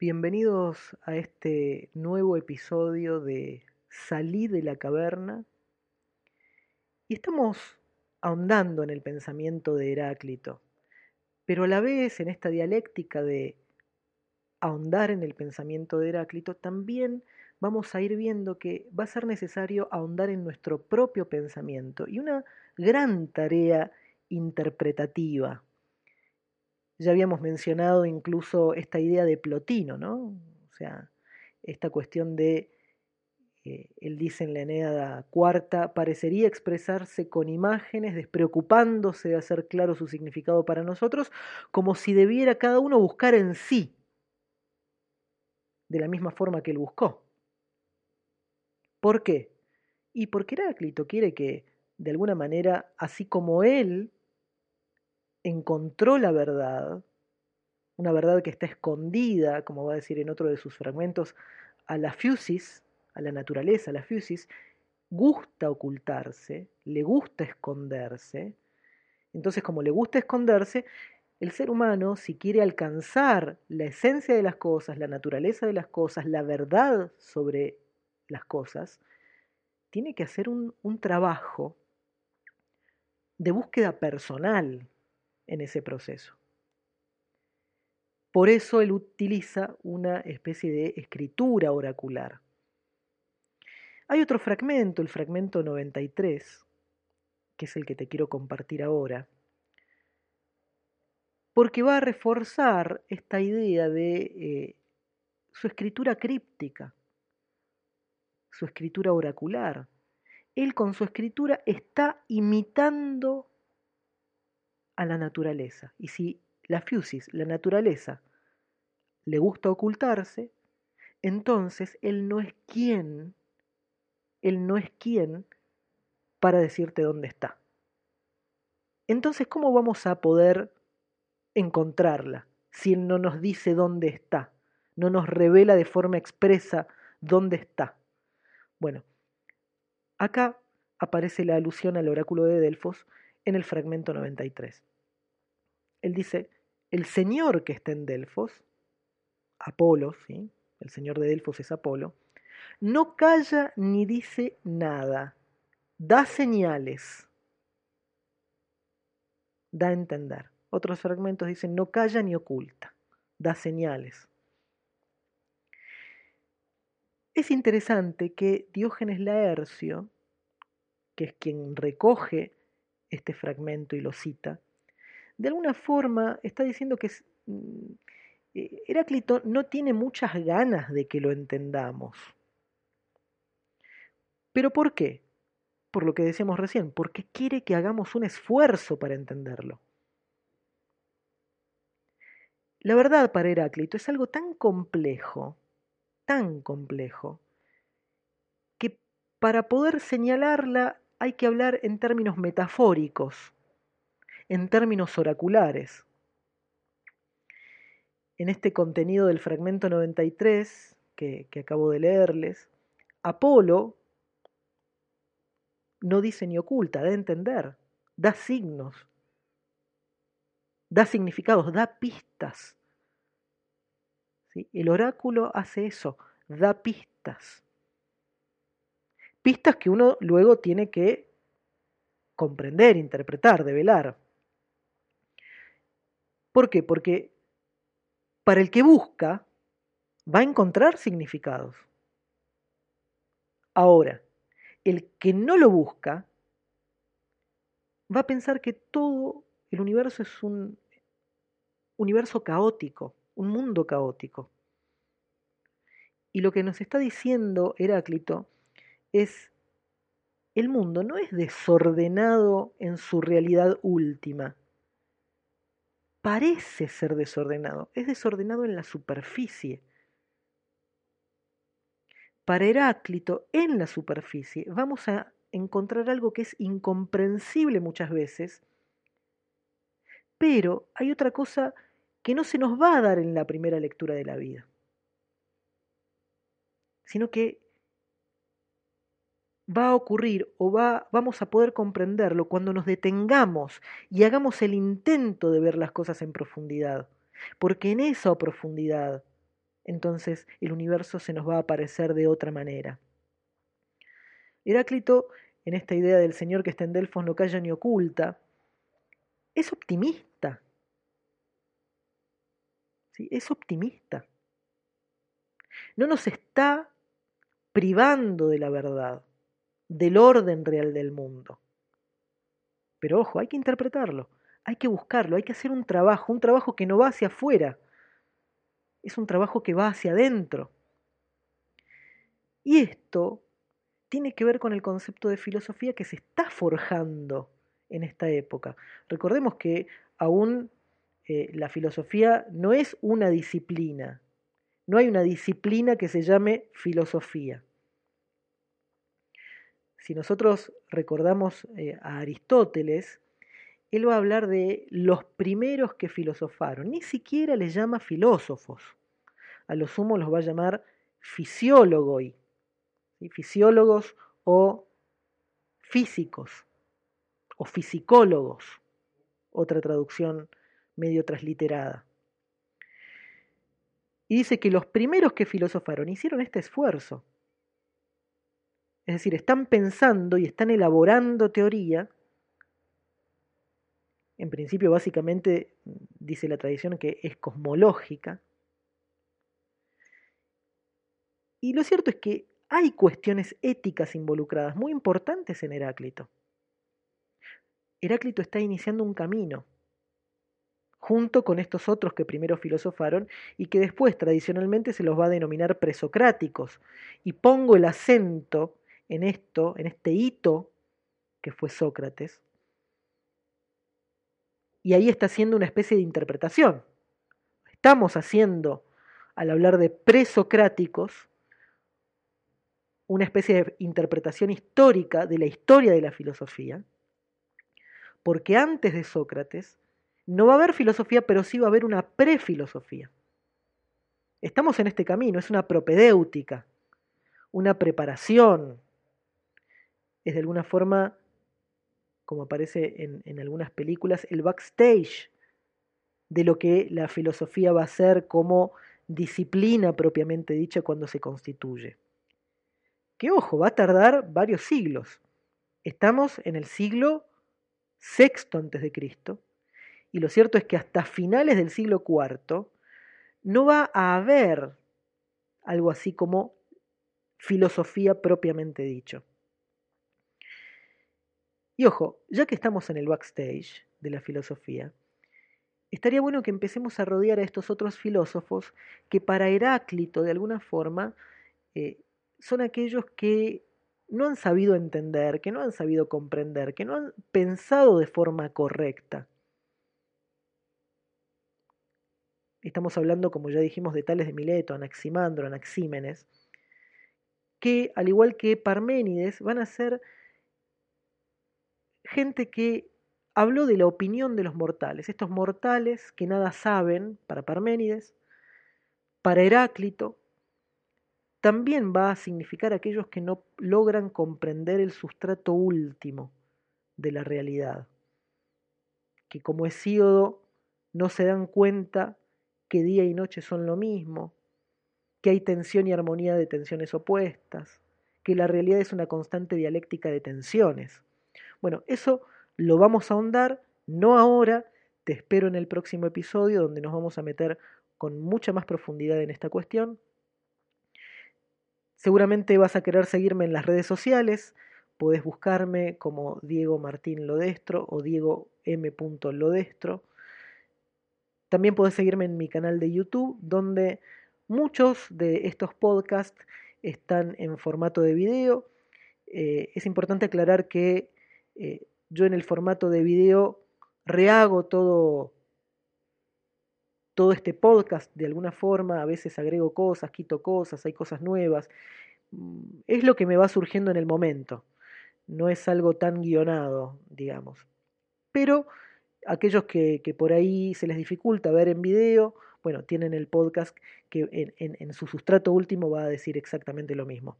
Bienvenidos a este nuevo episodio de Salí de la caverna. Y estamos ahondando en el pensamiento de Heráclito, pero a la vez en esta dialéctica de ahondar en el pensamiento de Heráclito, también vamos a ir viendo que va a ser necesario ahondar en nuestro propio pensamiento y una gran tarea interpretativa ya habíamos mencionado incluso esta idea de Plotino, ¿no? O sea, esta cuestión de, eh, él dice en la Eneada cuarta, parecería expresarse con imágenes, despreocupándose de hacer claro su significado para nosotros, como si debiera cada uno buscar en sí, de la misma forma que él buscó. ¿Por qué? Y porque Heráclito quiere que, de alguna manera, así como él encontró la verdad, una verdad que está escondida, como va a decir en otro de sus fragmentos, a la fusis, a la naturaleza, a la fusis, gusta ocultarse, le gusta esconderse. Entonces, como le gusta esconderse, el ser humano, si quiere alcanzar la esencia de las cosas, la naturaleza de las cosas, la verdad sobre las cosas, tiene que hacer un, un trabajo de búsqueda personal, en ese proceso. Por eso él utiliza una especie de escritura oracular. Hay otro fragmento, el fragmento 93, que es el que te quiero compartir ahora, porque va a reforzar esta idea de eh, su escritura críptica, su escritura oracular. Él con su escritura está imitando a la naturaleza. Y si la fusis, la naturaleza, le gusta ocultarse, entonces él no es quien, él no es quien para decirte dónde está. Entonces, ¿cómo vamos a poder encontrarla si él no nos dice dónde está? No nos revela de forma expresa dónde está. Bueno, acá aparece la alusión al oráculo de Delfos en el fragmento 93. Él dice, el señor que está en Delfos, Apolo, ¿sí? el señor de Delfos es Apolo, no calla ni dice nada, da señales, da a entender. Otros fragmentos dicen, no calla ni oculta, da señales. Es interesante que Diógenes Laercio, que es quien recoge este fragmento y lo cita, de alguna forma está diciendo que mm, eh, Heráclito no tiene muchas ganas de que lo entendamos. ¿Pero por qué? Por lo que decíamos recién, porque quiere que hagamos un esfuerzo para entenderlo. La verdad para Heráclito es algo tan complejo, tan complejo, que para poder señalarla hay que hablar en términos metafóricos en términos oraculares. En este contenido del fragmento 93 que, acabo de leerles, Apolo no dice ni oculta, da a entender, da signos, da significados, da pistas. El oráculo hace eso, da pistas. Pistas que uno luego tiene que comprender, interpretar, develar. ¿Por qué? Porque para el que busca va a encontrar significados. Ahora, el que no lo busca va a pensar que todo el universo es un universo caótico, un mundo caótico. Y lo que nos está diciendo Heráclito es, el mundo no es desordenado en su realidad última, parece ser desordenado, es desordenado en la superficie. Para Heráclito, en la superficie, vamos a encontrar algo que es incomprensible muchas veces, pero hay otra cosa que no se nos va a dar en la primera lectura de la vida, sino que va a ocurrir o va, vamos a poder comprenderlo cuando nos detengamos y hagamos el intento de ver las cosas en profundidad, porque en esa profundidad entonces el universo se nos va a aparecer de otra manera. Heráclito, en esta idea del Señor que está en Delfos no calla ni oculta, es optimista. ¿Sí? Es optimista. No nos está privando de la verdad, del orden real del mundo. Pero ojo, hay que interpretarlo, hay que buscarlo, hay que hacer un trabajo, un trabajo que no va hacia afuera, es un trabajo que va hacia adentro. Y esto tiene que ver con el concepto de filosofía que se está forjando en esta época. Recordemos que aún eh, la filosofía no es una disciplina, no hay una disciplina que se llame filosofía. Si nosotros recordamos eh, a Aristóteles, él va a hablar de los primeros que filosofaron. Ni siquiera les llama filósofos. A lo sumo los va a llamar fisiólogos, fisiólogos o físicos o fisicólogos, otra traducción medio transliterada. Y dice que los primeros que filosofaron hicieron este esfuerzo. Es decir, están pensando y están elaborando teoría en principio básicamente dice la tradición que es cosmológica. Y lo cierto es que hay cuestiones éticas involucradas muy importantes en Heráclito. Heráclito está iniciando un camino, junto con estos otros que primero filosofaron y que después tradicionalmente se los va a denominar presocráticos. Y pongo el acento en esto, en este hito que fue Sócrates, y ahí está haciendo una especie de interpretación. Estamos haciendo, al hablar de presocráticos, una especie de interpretación histórica de la historia de la filosofía, porque antes de Sócrates no va a haber filosofía, pero sí va a haber una prefilosofía. Estamos en este camino, es una propedéutica, una preparación, es de alguna forma como aparece en, algunas películas, el backstage de lo que la filosofía va a ser como disciplina propiamente dicha cuando se constituye. Que ojo, va a tardar varios siglos. Estamos en el siglo sexto antes de Cristo y lo cierto es que hasta finales del siglo IV no va a haber algo así como filosofía propiamente dicho. Y ojo, ya que estamos en el backstage de la filosofía, estaría bueno que empecemos a rodear a estos otros filósofos que para Heráclito, de alguna forma, eh, son aquellos que no han sabido entender, que no han sabido comprender, que no han pensado de forma correcta. Estamos hablando, como ya dijimos, de Tales de Mileto, Anaximandro, Anaxímenes, que, al igual que Parménides, van a ser gente que habló de la opinión de los mortales, estos mortales que nada saben, para Parménides, para Heráclito, también va a significar aquellos que no logran comprender el sustrato último de la realidad, que como Hesíodo no se dan cuenta que día y noche son lo mismo, que hay tensión y armonía de tensiones opuestas, que la realidad es una constante dialéctica de tensiones. Bueno, eso lo vamos a ahondar, no ahora, te espero en el próximo episodio donde nos vamos a meter con mucha más profundidad en esta cuestión. Seguramente vas a querer seguirme en las redes sociales, podés buscarme como Diego Martín Lodestro o Diego M. Lodestro. También podés seguirme en mi canal de YouTube, donde muchos de estos podcasts están en formato de video. Eh, es importante aclarar que eh, yo en el formato de video rehago todo todo este podcast de alguna forma, a veces agrego cosas, quito cosas, hay cosas nuevas. Mm, es lo que me va surgiendo en el momento. No es algo tan guionado, digamos. Pero aquellos que, por ahí se les dificulta ver en video, bueno, tienen el podcast que en su sustrato último va a decir exactamente lo mismo.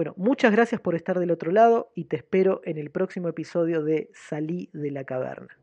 Bueno, muchas gracias por estar del otro lado y te espero en el próximo episodio de Salí de la Caverna.